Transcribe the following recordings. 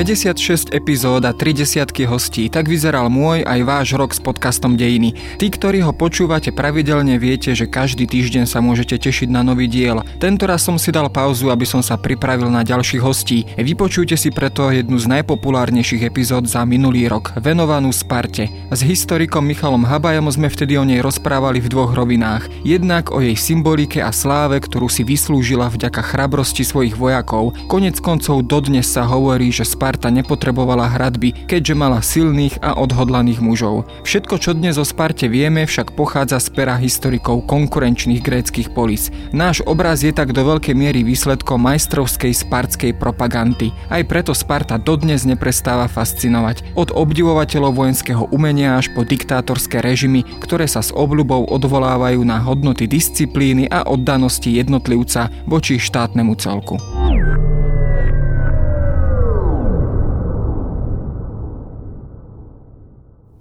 56 epizód a 30 hostí, tak vyzeral môj aj váš rok s podcastom Dejiny. Tí, ktorí ho počúvate pravidelne, viete, že každý týždeň sa môžete tešiť na nový diel. Tento raz som si dal pauzu, aby som sa pripravil na ďalších hostí. Vypočujte si preto jednu z najpopulárnejších epizód za minulý rok, venovanú Sparte. S historikom Michalom Habajom sme vtedy o nej rozprávali v dvoch rovinách. Jednak o jej symbolike a sláve, ktorú si vyslúžila vďaka chrabrosti svojich vojakov. Konec koncov dodnes sa hovorí, že Sparta nepotrebovala hradby, keďže mala silných a odhodlaných mužov. Všetko, čo dnes o Sparte vieme, však pochádza z pera historikov konkurenčných gréckých polis. Náš obraz je tak do veľkej miery výsledkom majstrovskej spartskej propagandy. Aj preto Sparta dodnes neprestáva fascinovať. Od obdivovateľov vojenského umenia až po diktátorské režimy, ktoré sa s obľubou odvolávajú na hodnoty disciplíny a oddanosti jednotlivca voči štátnemu celku.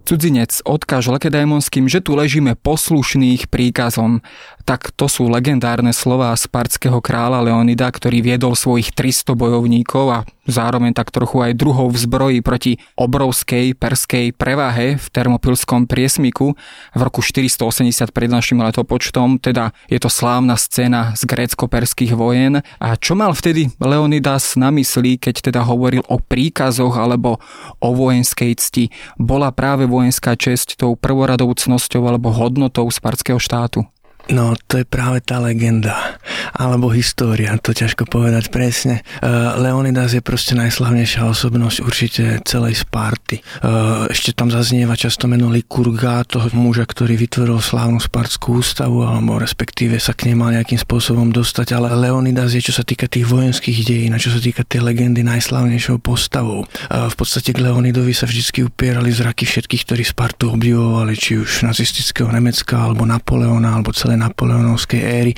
Cudzinec odkáž Lekedajmonským, že tu ležíme poslušných príkazom. Tak to sú legendárne slová spartského kráľa Leonida, ktorý viedol svojich 300 bojovníkov a zároveň tak trochu aj druhov v zbroji proti obrovskej perskej prevahe v termopilskom priesmiku v roku 480 pred našim letopočtom, teda je to slávna scéna z grécko-perských vojen. A čo mal vtedy Leonidas na mysli, keď teda hovoril o príkazoch alebo o vojenskej cti? Bola práve vojenská česť tou prvoradou cnosťou alebo hodnotou spartského štátu? No, to je práve tá legenda, alebo história, to ťažko povedať presne. Uh, Leonidas je proste najslavnejšia osobnosť určite celej Sparty. Uh, ešte tam zaznieva často meno Likurga, toho muža, ktorý vytvoril slávnu Spartskú ústavu, alebo respektíve sa k nej mal nejakým spôsobom dostať, ale Leonidas je, čo sa týka tých vojenských dejín a čo sa týka tej legendy, najslavnejšou postavou. Uh, v podstate k Leonidovi sa vždy upierali zraky všetkých, ktorí Spartu obdivovali, či už nacistického Nemecka, alebo Napoleona, alebo celé napoleonovskej éry.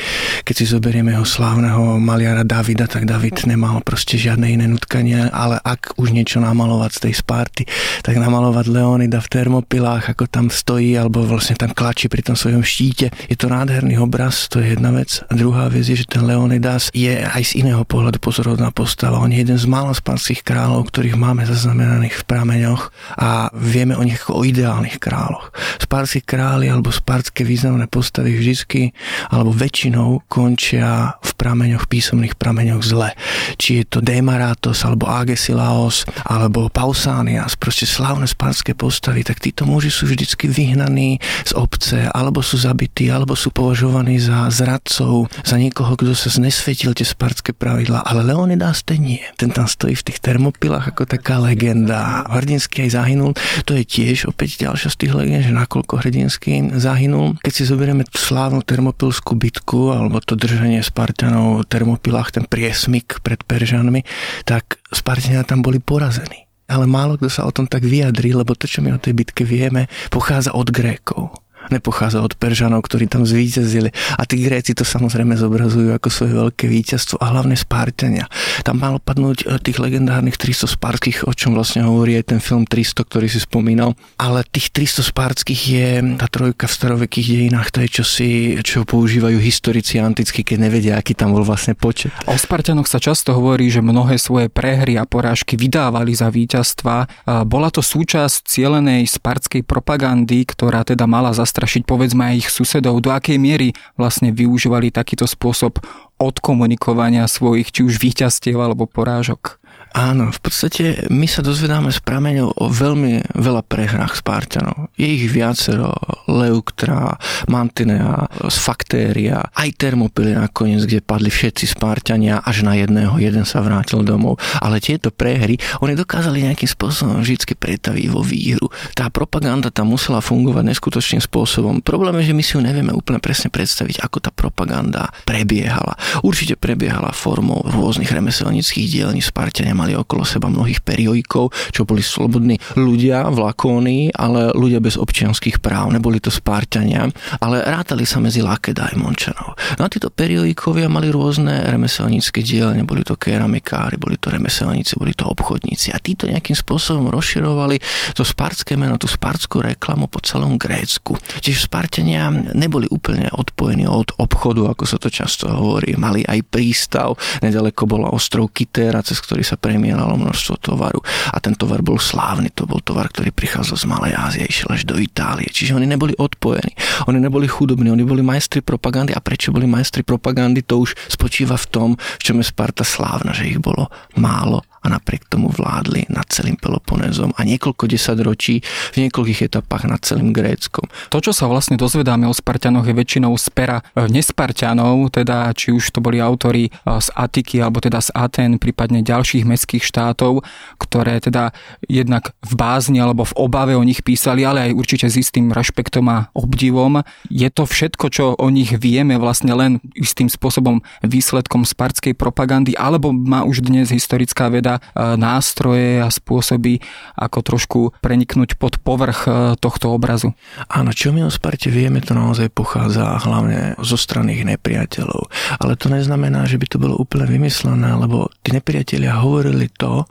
Keď si zoberieme jeho slávneho maliara Davida, tak David nemal proste žiadne iné nutkania, ale ak už niečo namalovať z tej Sparty, tak namalovať Leonida v termopilách, ako tam stojí, alebo vlastne tam klačí pri tom svojom štíte. Je to nádherný obraz, to je jedna vec. A druhá vec je, že ten Leonidas je aj z iného pohľadu pozorodná postava. On je jeden z mála sparských kráľov, ktorých máme zaznamenaných v prameňoch a vieme o nich ako o ideálnych kráľoch. Sparskí králi alebo sparské významné postavy vždy vždycky alebo väčšinou končia v prameňoch, písomných prameňoch zle. Či je to Demaratos alebo Agesilaos alebo Pausanias, proste slávne sparské postavy, tak títo muži sú vždycky vyhnaní z obce, alebo sú zabití, alebo sú považovaní za zradcov, za niekoho, kto sa znesvetil tie sparské pravidla. Ale Leonidas ten nie. Ten tam stojí v tých termopilách ako taká legenda. Hrdinský aj zahynul. To je tiež opäť ďalšia z tých legend, že nakoľko hrdinský zahynul. Keď si zoberieme slávnu termopilskú bitku alebo to držanie Spartanov v termopilách, ten priesmik pred Peržanmi, tak Spartania tam boli porazení. Ale málo kto sa o tom tak vyjadrí, lebo to, čo my o tej bitke vieme, pochádza od Grékov nepochádza od Peržanov, ktorí tam zvíťazili. A tí Gréci to samozrejme zobrazujú ako svoje veľké víťazstvo a hlavne Spartania. Tam malo padnúť e, tých legendárnych 300 spárskych, o čom vlastne hovorí aj ten film 300, ktorý si spomínal. Ale tých 300 spárskych je tá trojka v starovekých dejinách, to je čosi, čo používajú historici anticky, keď nevedia, aký tam bol vlastne počet. O Spartanoch sa často hovorí, že mnohé svoje prehry a porážky vydávali za víťazstva. Bola to súčasť cielenej spartskej propagandy, ktorá teda mala za zastrašiť povedzme aj ich susedov, do akej miery vlastne využívali takýto spôsob odkomunikovania svojich či už víťazstiev alebo porážok. Áno, v podstate my sa dozvedáme z prameňov o veľmi veľa prehrách Spartanov. Je ich viacero, Leuktra, Mantinea, Sfaktéria, aj Termopily nakoniec, kde padli všetci Spartania, až na jedného, jeden sa vrátil domov. Ale tieto prehry, oni dokázali nejakým spôsobom vždy pretaviť vo výhru. Tá propaganda tam musela fungovať neskutočným spôsobom. Problém je, že my si ju nevieme úplne presne predstaviť, ako tá propaganda prebiehala. Určite prebiehala formou rôznych remeselnických dielní Spartania mali okolo seba mnohých periojikov, čo boli slobodní ľudia v lakónii, ale ľudia bez občianských práv. Neboli to Spartania, ale rátali sa medzi Lakeda aj Mončanov. No a títo periodikovia mali rôzne remeselnícke dielne, boli to keramikári, boli to remeselníci, boli to obchodníci a títo nejakým spôsobom rozširovali to spartské meno, tú spartskú reklamu po celom Grécku. Čiže Spartania neboli úplne odpojení od obchodu, ako sa to často hovorí. Mali aj prístav, nedaleko bola ostrov Kytéra, cez ktorý sa premielalo množstvo tovaru. A ten tovar bol slávny, to bol tovar, ktorý prichádzal z Malej Ázie, išiel až do Itálie. Čiže oni neboli odpojení, oni neboli chudobní, oni boli majstri propagandy. A prečo boli majstri propagandy, to už spočíva v tom, v čom je Sparta slávna, že ich bolo málo a napriek tomu vládli nad celým Peloponézom a niekoľko desaťročí v niekoľkých etapách nad celým Gréckom. To, čo sa vlastne dozvedáme o Spartianoch, je väčšinou z pera e, nespartianov, teda či už to boli autori e, z Atiky alebo teda z Aten, prípadne ďalších mestských štátov, ktoré teda jednak v bázni alebo v obave o nich písali, ale aj určite s istým rešpektom a obdivom. Je to všetko, čo o nich vieme vlastne len istým spôsobom výsledkom spartskej propagandy, alebo má už dnes historická veda teda nástroje a spôsoby, ako trošku preniknúť pod povrch e, tohto obrazu. Áno, čo my o Sparte vieme, to naozaj pochádza hlavne zo strany ich nepriateľov. Ale to neznamená, že by to bolo úplne vymyslené, lebo tí nepriatelia hovorili to,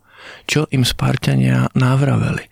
čo im Spartania návraveli.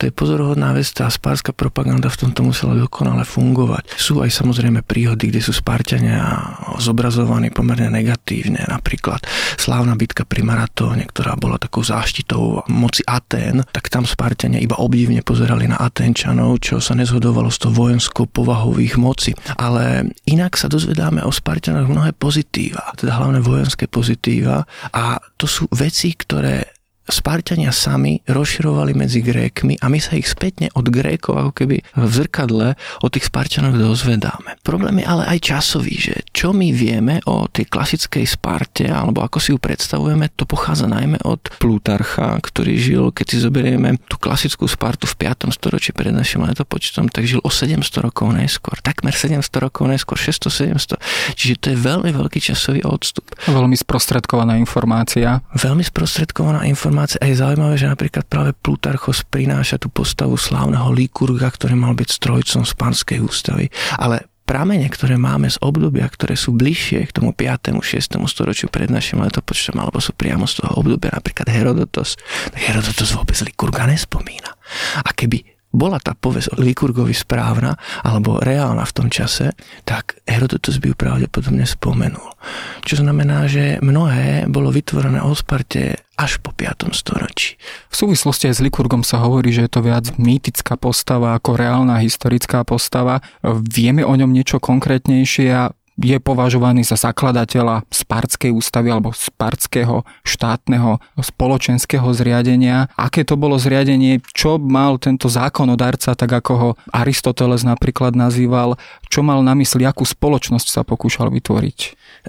To je pozorhodná vec, tá spárska propaganda v tomto musela dokonale fungovať. Sú aj samozrejme príhody, kde sú Spartania zobrazovaní pomerne negatívne, napríklad slávna bitka pri Maratóne, ktorá bola takou záštitou moci Atén, tak tam Spartania iba obdivne pozerali na Atenčanov, čo sa nezhodovalo s to vojenskou povahou ich moci. Ale inak sa dozvedáme o Spartanoch mnohé pozitíva, teda hlavne vojenské pozitíva a to sú veci, ktoré Spartania sami rozširovali medzi Grékmi a my sa ich spätne od Grékov ako keby v zrkadle o tých Spartanoch dozvedáme. Problém je ale aj časový, že čo my vieme o tej klasickej Sparte, alebo ako si ju predstavujeme, to pochádza najmä od Plutarcha, ktorý žil, keď si zoberieme tú klasickú Spartu v 5. storočí pred našim letopočtom, tak žil o 700 rokov neskôr. Takmer 700 rokov neskôr, 600-700. Čiže to je veľmi veľký časový odstup. Veľmi sprostredkovaná informácia. Veľmi sprostredkovaná informácia informácie a je zaujímavé, že napríklad práve Plutarchos prináša tú postavu slávneho Likurga, ktorý mal byť strojcom Spanskej ústavy. Ale pramene, ktoré máme z obdobia, ktoré sú bližšie k tomu 5. 6. storočiu pred našim letopočtom, alebo sú priamo z toho obdobia, napríklad Herodotos, tak Herodotos vôbec Likurga nespomína. A keby bola tá povesť o Likurgovi správna alebo reálna v tom čase, tak Herodotus by ju pravdepodobne spomenul. Čo znamená, že mnohé bolo vytvorené o Sparte až po 5. storočí. V súvislosti aj s Likurgom sa hovorí, že je to viac mýtická postava ako reálna historická postava. Vieme o ňom niečo konkrétnejšie a je považovaný za zakladateľa Spartskej ústavy alebo Spartského štátneho spoločenského zriadenia. Aké to bolo zriadenie, čo mal tento zákonodarca, tak ako ho Aristoteles napríklad nazýval, čo mal na mysli, akú spoločnosť sa pokúšal vytvoriť?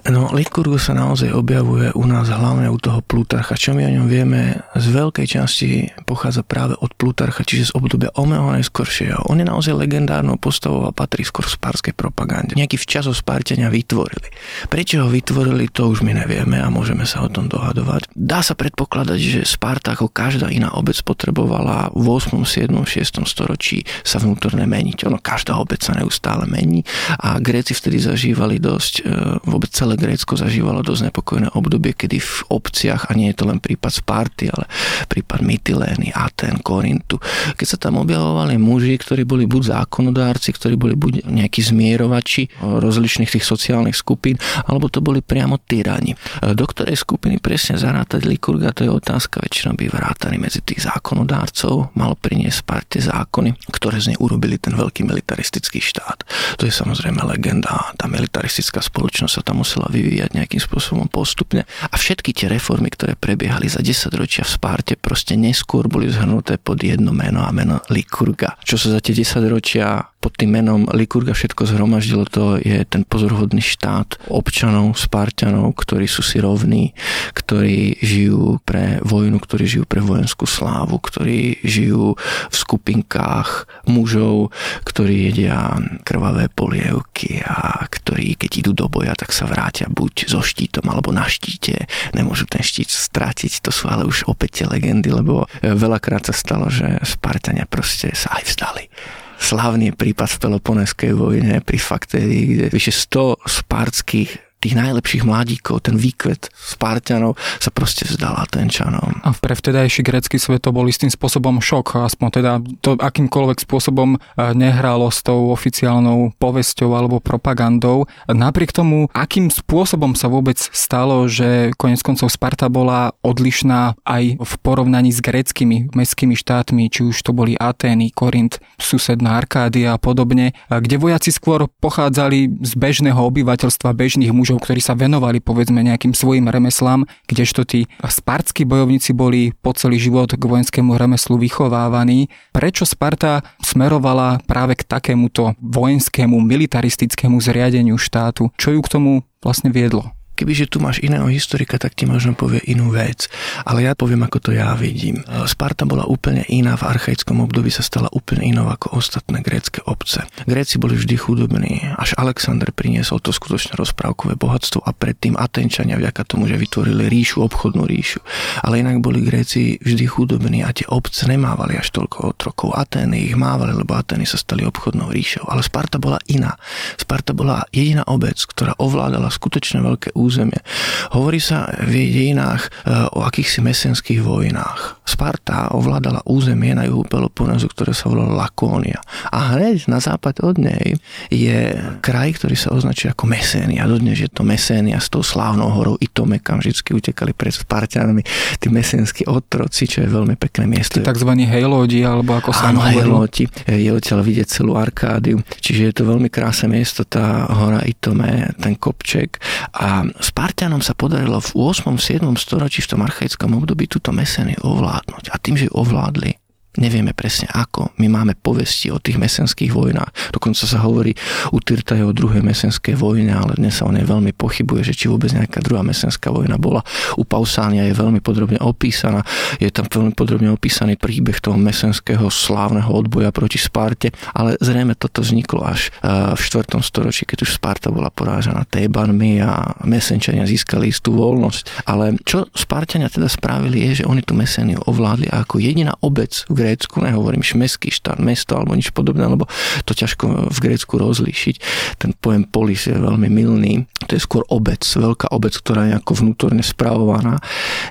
No, Likurgus sa naozaj objavuje u nás hlavne u toho Plutarcha. Čo my o ňom vieme, z veľkej časti pochádza práve od Plutarcha, čiže z obdobia Omeo najskoršieho. On je naozaj legendárnou postavou a patrí skôr spárskej propagande. Nejaký včas o Spartania vytvorili. Prečo ho vytvorili, to už my nevieme a môžeme sa o tom dohadovať. Dá sa predpokladať, že Sparta ako každá iná obec potrebovala v 8., 7., 6. storočí sa vnútorne meniť. Ono, každá obec sa neustále mení a Gréci vtedy zažívali dosť e, vôbec celé Grécko zažívalo dosť nepokojné obdobie, kedy v obciach, a nie je to len prípad Sparty, ale prípad Mytilény, Aten, Korintu, keď sa tam objavovali muži, ktorí boli buď zákonodárci, ktorí boli buď nejakí zmierovači rozličných tých sociálnych skupín, alebo to boli priamo tyrani. Do ktorej skupiny presne zarátať Likurga, to je otázka, väčšinou by vrátali medzi tých zákonodárcov, mal priniesť Sparte zákony, ktoré z nej urobili ten veľký militaristický štát. To je samozrejme legenda, tá militaristická spoločnosť sa tam musela vyvíjať nejakým spôsobom postupne. A všetky tie reformy, ktoré prebiehali za 10 ročia v Sparte, proste neskôr boli zhrnuté pod jedno meno a meno Likurga. Čo sa za tie 10 ročia pod tým menom Likurga všetko zhromaždilo, to je ten pozorhodný štát občanov, Spartanov, ktorí sú si rovní, ktorí žijú pre vojnu, ktorí žijú pre vojenskú slávu, ktorí žijú v skupinkách mužov, ktorí jedia krvavé polievky a ktorí, keď idú do boja, tak sa vrátia buď so štítom alebo na štíte. Nemôžu ten štít stratiť, to sú ale už opäť tie legendy, lebo veľakrát sa stalo, že Spartania proste sa aj vzdali slavný prípad v Peloponeskej vojne pri Faktérii, kde vyše 100 spartských tých najlepších mladíkov, ten výkvet Spartanov sa proste vzdal Atenčanom. A pre vtedajší grecký svet to bol istým spôsobom šok, aspoň teda to akýmkoľvek spôsobom e, nehralo s tou oficiálnou povesťou alebo propagandou. Napriek tomu, akým spôsobom sa vôbec stalo, že konec koncov Sparta bola odlišná aj v porovnaní s greckými mestskými štátmi, či už to boli Atény, Korint, susedná Arkádia a podobne, kde vojaci skôr pochádzali z bežného obyvateľstva, bežných mužov mužov, ktorí sa venovali povedzme nejakým svojim remeslám, kdežto tí spartskí bojovníci boli po celý život k vojenskému remeslu vychovávaní. Prečo Sparta smerovala práve k takémuto vojenskému, militaristickému zriadeniu štátu? Čo ju k tomu vlastne viedlo? Kebyže tu máš iného historika, tak ti možno povie inú vec. Ale ja poviem, ako to ja vidím. Sparta bola úplne iná, v archaickom období sa stala úplne inou ako ostatné grécké obce. Gréci boli vždy chudobní, až Alexander priniesol to skutočne rozprávkové bohatstvo a predtým Atenčania vďaka tomu, že vytvorili ríšu, obchodnú ríšu. Ale inak boli Gréci vždy chudobní a tie obce nemávali až toľko otrokov. Atény ich mávali, lebo Atény sa stali obchodnou ríšou. Ale Sparta bola iná. Sparta bola jediná obec, ktorá ovládala skutočne veľké územie. Hovorí sa v jej dejinách e, o akýchsi mesenských vojnách. Sparta ovládala územie na juhu Peloponezu, ktoré sa volalo Lakónia. A hneď na západ od nej je kraj, ktorý sa označuje ako Mesénia. Dodnes je to Mesénia s tou slávnou horou Itome, kam vždy utekali pred Spartianmi tí mesenskí otroci, čo je veľmi pekné miesto. Tzv. hejlodi, alebo ako sa Áno, hejlodi. Je odtiaľ vidieť celú Arkádiu. Čiže je to veľmi krásne miesto, tá hora Itome, ten kopček. A Spartianom sa podarilo v 8. 7. storočí v tom archaickom období túto Meseny ovládnuť. A tým, že ju ovládli, Nevieme presne ako. My máme povesti o tých mesenských vojnách. Dokonca sa hovorí u Tyrtaje o druhej mesenskej vojne, ale dnes sa o nej veľmi pochybuje, že či vôbec nejaká druhá mesenská vojna bola. U Pausánia je veľmi podrobne opísaná. Je tam veľmi podrobne opísaný príbeh toho mesenského slávneho odboja proti Sparte, ale zrejme toto vzniklo až e, v 4. storočí, keď už Sparta bola porážaná Tébanmi a mesenčania získali istú voľnosť. Ale čo Spartania teda spravili je, že oni tú Meseniu ovládli ako jediná obec v Grécku, nehovorím šmeský štát, mesto alebo nič podobné, lebo to ťažko v Grécku rozlíšiť. Ten pojem polis je veľmi milný. To je skôr obec, veľká obec, ktorá je ako vnútorne spravovaná.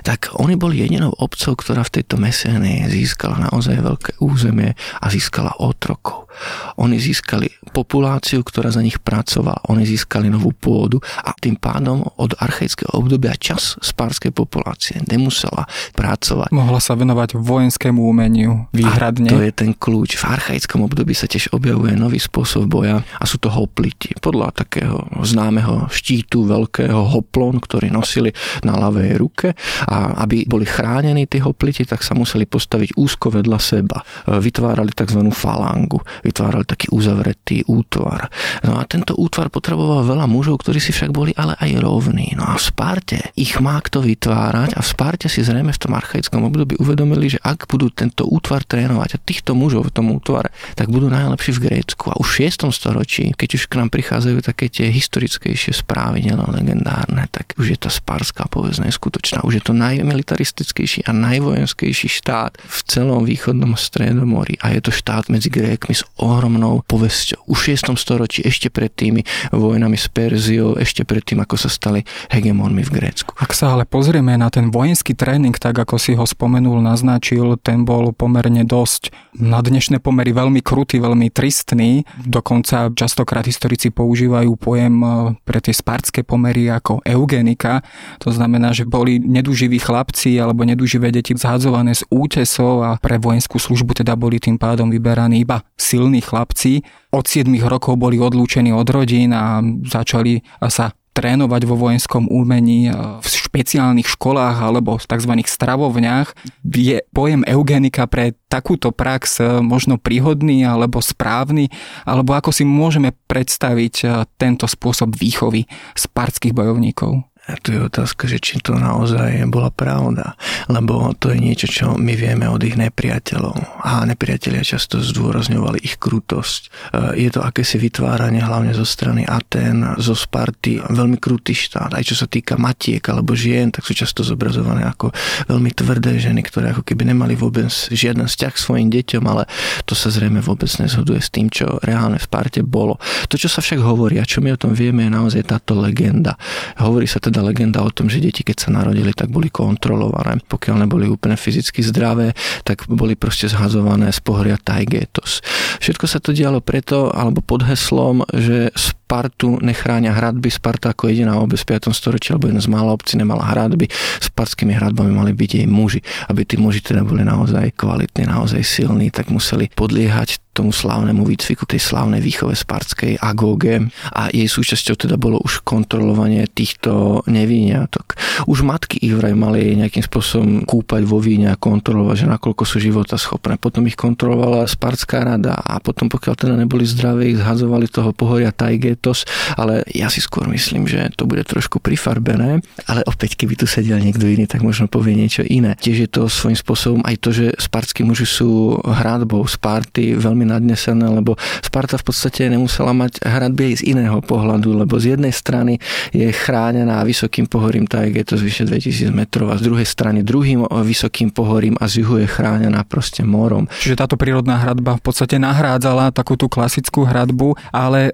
Tak oni boli jedinou obcov, ktorá v tejto Meséne získala naozaj veľké územie a získala otrokov. Oni získali populáciu, ktorá za nich pracovala. Oni získali novú pôdu a tým pádom od archaického obdobia čas spárskej populácie nemusela pracovať. Mohla sa venovať vojenskému umeniu, výhradne. A to je ten kľúč. V archaickom období sa tiež objavuje nový spôsob boja a sú to hopliti. Podľa takého známeho štítu veľkého hoplon, ktorý nosili na ľavej ruke a aby boli chránení tí hopliti, tak sa museli postaviť úzko vedľa seba. Vytvárali tzv. falangu, vytvárali taký uzavretý útvar. No a tento útvar potreboval veľa mužov, ktorí si však boli ale aj rovní. No a v Sparte ich má kto vytvárať a v Sparte si zrejme v tom archaickom období uvedomili, že ak budú tento útvar útvar trénovať a týchto mužov v tom útvare, tak budú najlepší v Grécku. A už v 6. storočí, keď už k nám prichádzajú také tie historickejšie správy, nielen legendárne, tak už je tá sparská povedzme skutočná. Už je to najmilitaristickejší a najvojenskejší štát v celom východnom stredomorí a je to štát medzi Grékmi s ohromnou povesťou. Už v 6. storočí, ešte pred tými vojnami s Perziou, ešte pred tým, ako sa stali hegemónmi v Grécku. Ak sa ale pozrieme na ten vojenský tréning, tak ako si ho spomenul, naznačil, ten bol pomerne pomerne dosť na dnešné pomery veľmi krutý, veľmi tristný. Dokonca častokrát historici používajú pojem e, pre tie spartské pomery ako eugenika. To znamená, že boli neduživí chlapci alebo neduživé deti zhadzované z útesov a pre vojenskú službu teda boli tým pádom vyberaní iba silní chlapci. Od 7 rokov boli odlúčení od rodín a začali sa trénovať vo vojenskom umení v špeciálnych školách alebo v tzv. stravovniach. Je pojem eugenika pre takúto prax možno príhodný alebo správny, alebo ako si môžeme predstaviť tento spôsob výchovy spartských bojovníkov? A tu je otázka, že či to naozaj bola pravda. Lebo to je niečo, čo my vieme od ich nepriateľov. A nepriatelia často zdôrazňovali ich krutosť. E, je to akési vytváranie hlavne zo strany Aten, zo Sparty, veľmi krutý štát. Aj čo sa týka matiek alebo žien, tak sú často zobrazované ako veľmi tvrdé ženy, ktoré ako keby nemali vôbec žiaden vzťah k svojim deťom, ale to sa zrejme vôbec nezhoduje s tým, čo reálne v Sparte bolo. To, čo sa však hovorí a čo my o tom vieme, je naozaj táto legenda. Hovorí sa teda teda legenda o tom, že deti, keď sa narodili, tak boli kontrolované. Pokiaľ neboli úplne fyzicky zdravé, tak boli proste zhazované z pohoria Taigetos. Všetko sa to dialo preto, alebo pod heslom, že Spartu nechráňa hradby. Sparta ako jediná obec v 5. storočí, alebo jedna z mála obcí nemala hradby. Spartskými hradbami mali byť jej muži. Aby tí muži teda boli naozaj kvalitní, naozaj silní, tak museli podliehať tomu slávnemu výcviku, tej slávnej výchove spartskej agóge a jej súčasťou teda bolo už kontrolovanie týchto nevíňatok. Už matky ich vraj mali nejakým spôsobom kúpať vo víne a kontrolovať, že nakoľko sú života schopné. Potom ich kontrolovala Spartská rada a potom pokiaľ teda neboli zdraví, ich zhazovali toho pohoria Tajge letos, ale ja si skôr myslím, že to bude trošku prifarbené, ale opäť, keby tu sedel niekto iný, tak možno povie niečo iné. Tiež je to svojím spôsobom aj to, že spartskí muži sú hradbou Sparty veľmi nadnesené, lebo Sparta v podstate nemusela mať hradby aj z iného pohľadu, lebo z jednej strany je chránená vysokým pohorím, tak je to zvyše 2000 metrov a z druhej strany druhým vysokým pohorím a z juhu je chránená proste morom. Čiže táto prírodná hradba v podstate nahrádzala takú tú klasickú hradbu, ale e,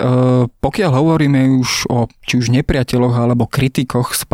po pokiaľ hovoríme už o či už nepriateľoch alebo kritikoch z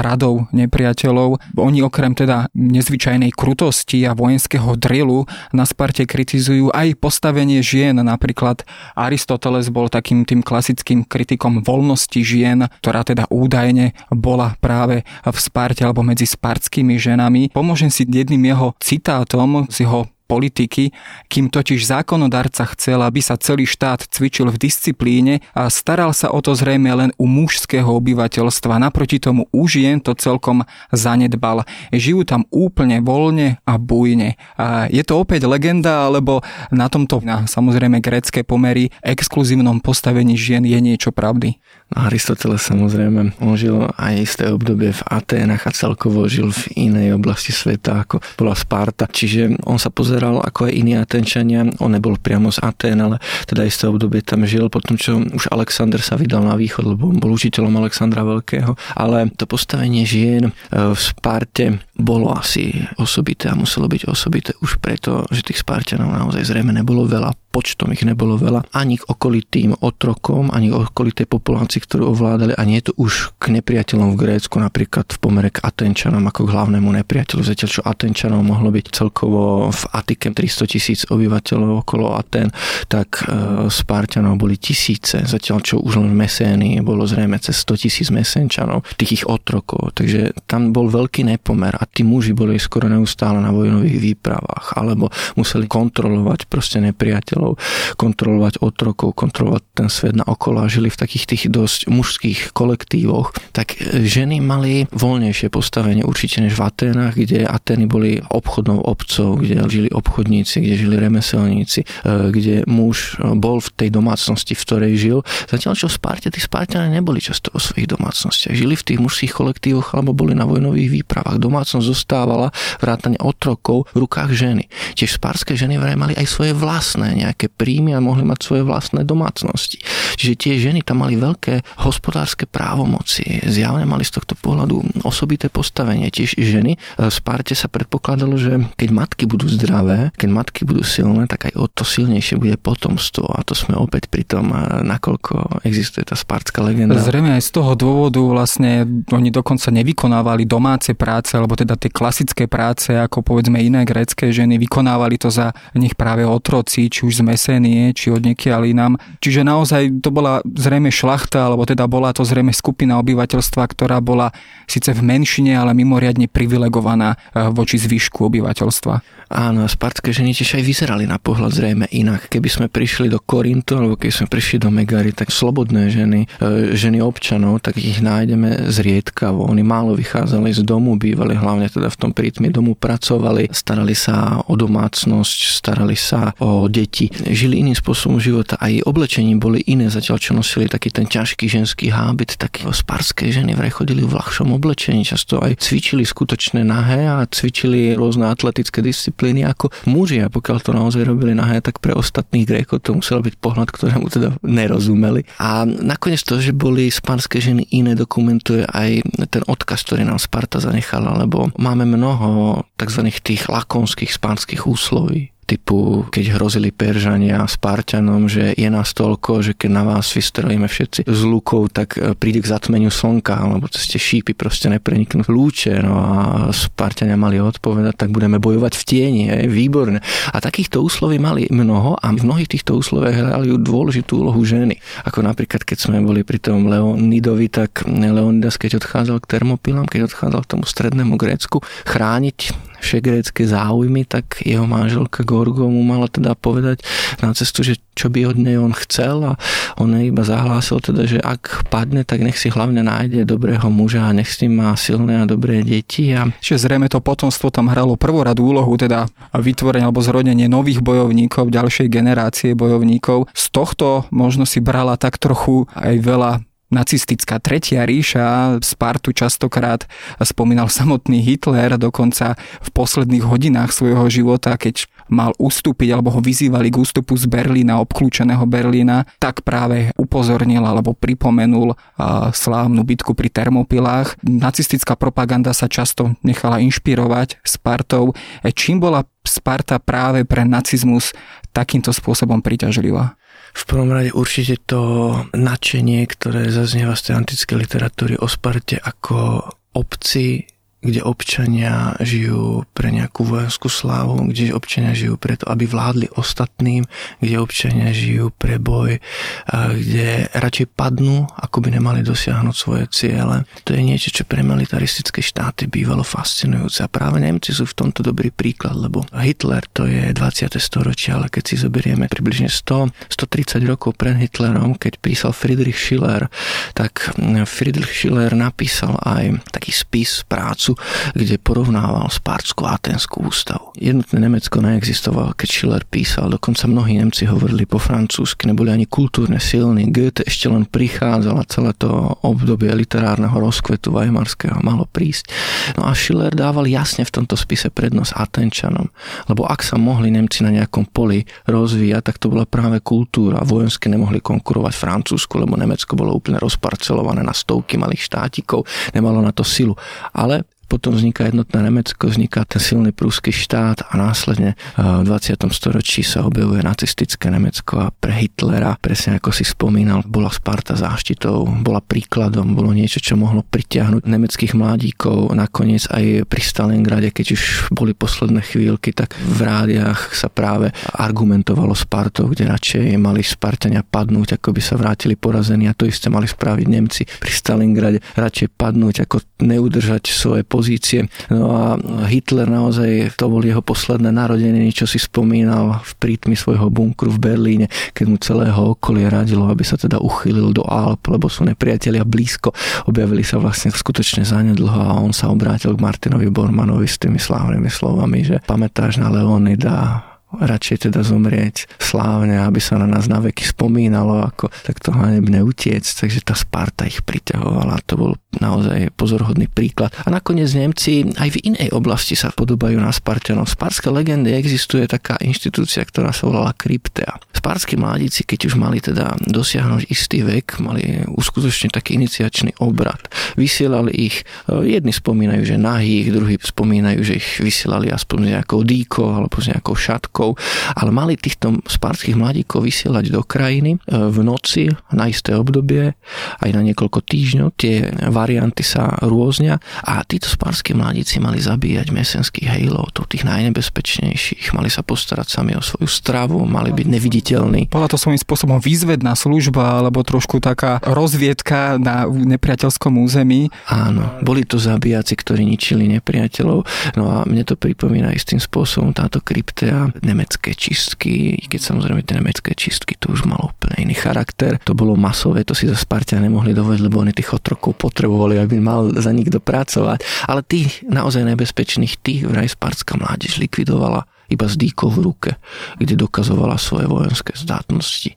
radou nepriateľov, oni okrem teda nezvyčajnej krutosti a vojenského drilu na Sparte kritizujú aj postavenie žien. Napríklad Aristoteles bol takým tým klasickým kritikom voľnosti žien, ktorá teda údajne bola práve v Sparte alebo medzi spartskými ženami. Pomôžem si jedným jeho citátom z jeho politiky, kým totiž zákonodarca chcel, aby sa celý štát cvičil v disciplíne a staral sa o to zrejme len u mužského obyvateľstva. Naproti tomu u žien to celkom zanedbal. Žijú tam úplne voľne a bujne. A je to opäť legenda, alebo na tomto, na samozrejme grecké pomery, exkluzívnom postavení žien je niečo pravdy? Aristoteles samozrejme, on žil aj isté obdobie v Aténach a celkovo žil v inej oblasti sveta, ako bola Sparta. Čiže on sa pozeral ako aj iní Atenčania. On nebol priamo z Atén, ale teda isté obdobie tam žil, potom čo už Alexander sa vydal na východ, lebo bol učiteľom Alexandra Veľkého. Ale to postavenie žien e, v Sparte bolo asi osobité a muselo byť osobité už preto, že tých Spartanov naozaj zrejme nebolo veľa, počtom ich nebolo veľa, ani k okolitým otrokom, ani k okolitej populácii ktorú ovládali a nie je to už k nepriateľom v Grécku, napríklad v pomere k Atenčanom ako k hlavnému nepriateľu. Zatiaľ, čo Atenčanov mohlo byť celkovo v Atike 300 tisíc obyvateľov okolo Aten, tak e, Spartanov boli tisíce. Zatiaľ, čo už len v Mesénii bolo zrejme cez 100 tisíc Mesenčanov, tých ich otrokov. Takže tam bol veľký nepomer a tí muži boli skoro neustále na vojnových výpravách alebo museli kontrolovať proste nepriateľov, kontrolovať otrokov, kontrolovať ten svet na okolo a žili v takých tých dosť mužských kolektívoch, tak ženy mali voľnejšie postavenie určite než v Aténach, kde Atény boli obchodnou obcov, kde žili obchodníci, kde žili remeselníci, e, kde muž bol v tej domácnosti, v ktorej žil. Zatiaľ čo v tí Spartania neboli často o svojich domácnostiach. Žili v tých mužských kolektívoch alebo boli na vojnových výpravách. Domácnosť zostávala vrátane otrokov v rukách ženy. Tiež spárske ženy vraj mali aj svoje vlastné nejaké príjmy a mohli mať svoje vlastné domácnosti. Čiže tie ženy tam mali veľké hospodárske právomoci. Zjavne mali z tohto pohľadu osobité postavenie. Tiež ženy v Sparte sa predpokladalo, že keď matky budú zdravé, keď matky budú silné, tak aj o to silnejšie bude potomstvo. A to sme opäť pri tom, nakoľko existuje tá spartská legenda. Zrejme aj z toho dôvodu vlastne oni dokonca nevykonávali domáce práce, alebo teda tie klasické práce, ako povedzme iné grécké ženy, vykonávali to za nich práve otroci, či už z Mesenie, či od niekiaľ inám. Čiže naozaj to bola zrejme šlachta, alebo teda bola to zrejme skupina obyvateľstva, ktorá bola síce v menšine, ale mimoriadne privilegovaná eh, voči zvyšku obyvateľstva. Áno, spartské ženy tiež aj vyzerali na pohľad zrejme inak. Keby sme prišli do Korintu, alebo keby sme prišli do Megary, tak slobodné ženy, eh, ženy občanov, tak ich nájdeme zriedkavo. Oni málo vychádzali z domu, bývali hlavne teda v tom prítmi domu, pracovali, starali sa o domácnosť, starali sa o deti, Žili iným spôsobom života. Aj oblečením boli iné, zatiaľ čo nosili taký ten ťažký ženský hábit, tak sparské ženy vraj chodili v ľahšom oblečení, často aj cvičili skutočné nahé a cvičili rôzne atletické disciplíny ako muži a pokiaľ to naozaj robili nahé, tak pre ostatných Grékov to musel byť pohľad, ktorému teda nerozumeli. A nakoniec to, že boli sparské ženy iné, dokumentuje aj ten odkaz, ktorý nám Sparta zanechala, lebo máme mnoho tzv. tých lakonských spanských úsloví typu, keď hrozili Peržania Spartanom, že je nás toľko, že keď na vás vystrelíme všetci z lukov, tak e, príde k zatmeniu slnka, alebo ste šípy proste nepreniknú lúče, no a Spartania mali odpovedať, tak budeme bojovať v tieni, je výborné. A takýchto úsloví mali mnoho a v mnohých týchto úsloviach hrali dôležitú úlohu ženy. Ako napríklad, keď sme boli pri tom Leonidovi, tak Leonidas, keď odchádzal k Termopilám, keď odchádzal k tomu strednému Grécku, chrániť všegrécké záujmy, tak jeho manželka Gorgo mu mala teda povedať na cestu, že čo by od nej on chcel a on jej iba zahlásil teda, že ak padne, tak nech si hlavne nájde dobrého muža a nech s ním má silné a dobré deti. A... Čiže zrejme to potomstvo tam hralo prvoradú úlohu, teda vytvorenie alebo zrodenie nových bojovníkov, ďalšej generácie bojovníkov. Z tohto možno si brala tak trochu aj veľa nacistická tretia ríša, Spartu častokrát spomínal samotný Hitler, dokonca v posledných hodinách svojho života, keď mal ustúpiť alebo ho vyzývali k ústupu z Berlína, obklúčeného Berlína, tak práve upozornil alebo pripomenul slávnu bitku pri Termopilách. Nacistická propaganda sa často nechala inšpirovať Spartou. E, čím bola Sparta práve pre nacizmus takýmto spôsobom priťažlivá? V prvom rade určite to nadšenie, ktoré zaznieva z tej antickej literatúry o Sparte ako obci kde občania žijú pre nejakú vojenskú slávu, kde občania žijú preto, aby vládli ostatným, kde občania žijú pre boj, kde radšej padnú, ako by nemali dosiahnuť svoje ciele. To je niečo, čo pre militaristické štáty bývalo fascinujúce. A práve Nemci sú v tomto dobrý príklad, lebo Hitler to je 20. storočie, ale keď si zoberieme približne 100, 130 rokov pred Hitlerom, keď písal Friedrich Schiller, tak Friedrich Schiller napísal aj taký spis, prácu času, kde porovnával Spárskú a Atenskú ústavu. Jednotné Nemecko neexistovalo, keď Schiller písal, dokonca mnohí Nemci hovorili po francúzsky, neboli ani kultúrne silní. Goethe ešte len prichádzal a celé to obdobie literárneho rozkvetu Weimarského malo prísť. No a Schiller dával jasne v tomto spise prednosť Atenčanom, lebo ak sa mohli Nemci na nejakom poli rozvíjať, tak to bola práve kultúra. Vojensky nemohli konkurovať Francúzsku, lebo Nemecko bolo úplne rozparcelované na stovky malých štátikov, nemalo na to silu. Ale potom vzniká jednotné Nemecko, vzniká ten silný prúsky štát a následne v 20. storočí sa objavuje nacistické Nemecko a pre Hitlera, presne ako si spomínal, bola Sparta záštitou, bola príkladom, bolo niečo, čo mohlo pritiahnuť nemeckých mladíkov. Nakoniec aj pri Stalingrade, keď už boli posledné chvíľky, tak v rádiách sa práve argumentovalo Spartou, kde radšej mali Spartania padnúť, ako by sa vrátili porazení a to isté mali spraviť Nemci pri Stalingrade, radšej padnúť, ako neudržať svoje pozície. No a Hitler naozaj, to bol jeho posledné narodeniny, čo si spomínal v prítmi svojho bunkru v Berlíne, keď mu celého okolie radilo, aby sa teda uchylil do Alp, lebo sú nepriatelia blízko. Objavili sa vlastne skutočne zanedlho a on sa obrátil k Martinovi Bormanovi s tými slávnymi slovami, že pamätáš na Leonida, radšej teda zomrieť slávne, aby sa na nás na veky spomínalo, ako takto hanebne utiec. Takže tá Sparta ich priťahovala. To bol naozaj pozorhodný príklad. A nakoniec Nemci aj v inej oblasti sa podobajú na Spartanov. V Sparskej legende existuje taká inštitúcia, ktorá sa volala Kryptea. Sparskí mladíci, keď už mali teda dosiahnuť istý vek, mali uskutočniť taký iniciačný obrad. Vysielali ich, e, jedni spomínajú, že nahých, druhí spomínajú, že ich vysielali aspoň s nejakou dýkou alebo s nejakou šatkou rokov, ale mali týchto spárských mladíkov vysielať do krajiny e, v noci na isté obdobie, aj na niekoľko týždňov. Tie varianty sa rôznia a títo spárskí mladíci mali zabíjať mesenských hejlov, to tých najnebezpečnejších. Mali sa postarať sami o svoju stravu, mali byť neviditeľní. Bola to svojím spôsobom výzvedná služba alebo trošku taká rozviedka na nepriateľskom území. Áno, boli to zabíjaci, ktorí ničili nepriateľov. No a mne to pripomína istým spôsobom táto kryptea nemecké čistky, keď samozrejme tie nemecké čistky to už malo úplne iný charakter. To bolo masové, to si za Spartia nemohli dovoliť, lebo oni tých otrokov potrebovali, aby mal za nikto pracovať. Ale tých naozaj nebezpečných, tých vraj Spartská mládež likvidovala iba s dýkou v ruke, kde dokazovala svoje vojenské zdátnosti.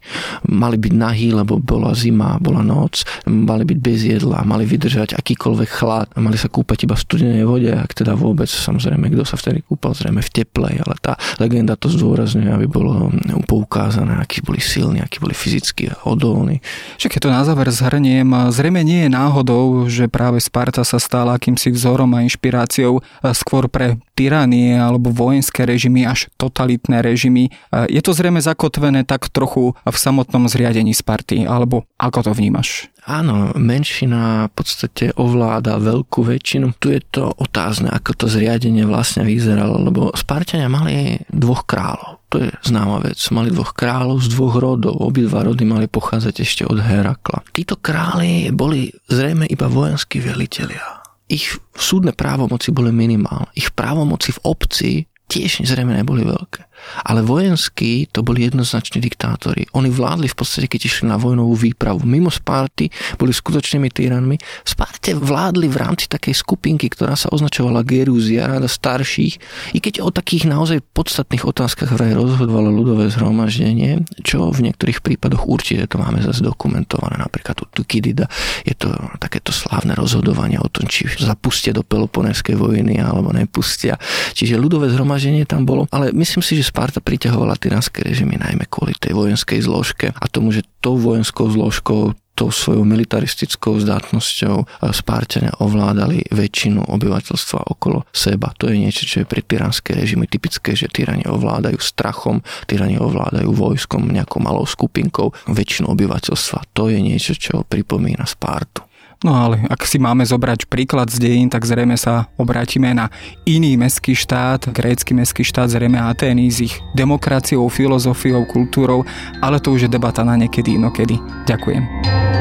Mali byť nahý, lebo bola zima, bola noc, mali byť bez jedla, mali vydržať akýkoľvek chlad, mali sa kúpať iba v studenej vode, ak teda vôbec, samozrejme, kto sa vtedy kúpal, zrejme v teplej, ale tá legenda to zdôrazňuje, aby bolo poukázané, akí boli silní, akí boli fyzicky odolní. Však keď to na záver zhrniem, zrejme nie je náhodou, že práve Sparta sa stala akýmsi vzorom a inšpiráciou skôr pre tyranie alebo vojenské režimy až totalitné režimy. Je to zrejme zakotvené tak trochu v samotnom zriadení Sparty, alebo ako to vnímaš? Áno, menšina v podstate ovláda veľkú väčšinu. Tu je to otázne, ako to zriadenie vlastne vyzeralo, lebo Spartania mali dvoch kráľov. To je známa vec. Mali dvoch kráľov z dvoch rodov. Obidva rody mali pochádzať ešte od Herakla. Títo králi boli zrejme iba vojenskí velitelia ich súdne právomoci boli minimálne. Ich právomoci v obci tiež zrejme neboli veľké. Ale vojenskí to boli jednoznačne diktátori. Oni vládli v podstate, keď išli na vojnovú výpravu. Mimo Sparty boli skutočnými tyranmi. V Sparte vládli v rámci takej skupinky, ktorá sa označovala Gerúzia, rada starších. I keď o takých naozaj podstatných otázkach vraj rozhodovalo ľudové zhromaždenie, čo v niektorých prípadoch určite to máme zase dokumentované. Napríklad tu Tukidida je to takéto slávne rozhodovanie o tom, či zapustia do Peloponeskej vojny alebo nepustia. Čiže ľudové zhromaždenie tam bolo. Ale myslím si, že Sparta priťahovala tyranské režimy najmä kvôli tej vojenskej zložke a tomu, že tou vojenskou zložkou tou svojou militaristickou zdátnosťou Spárťania ovládali väčšinu obyvateľstva okolo seba. To je niečo, čo je pre tyranské režimy typické, že tyrani ovládajú strachom, tyrani ovládajú vojskom, nejakou malou skupinkou väčšinu obyvateľstva. To je niečo, čo pripomína Spartu. No ale ak si máme zobrať príklad z dejín, tak zrejme sa obrátime na iný mestský štát, grécky mestský štát, zrejme Atény s ich demokraciou, filozofiou, kultúrou, ale to už je debata na niekedy inokedy. Ďakujem.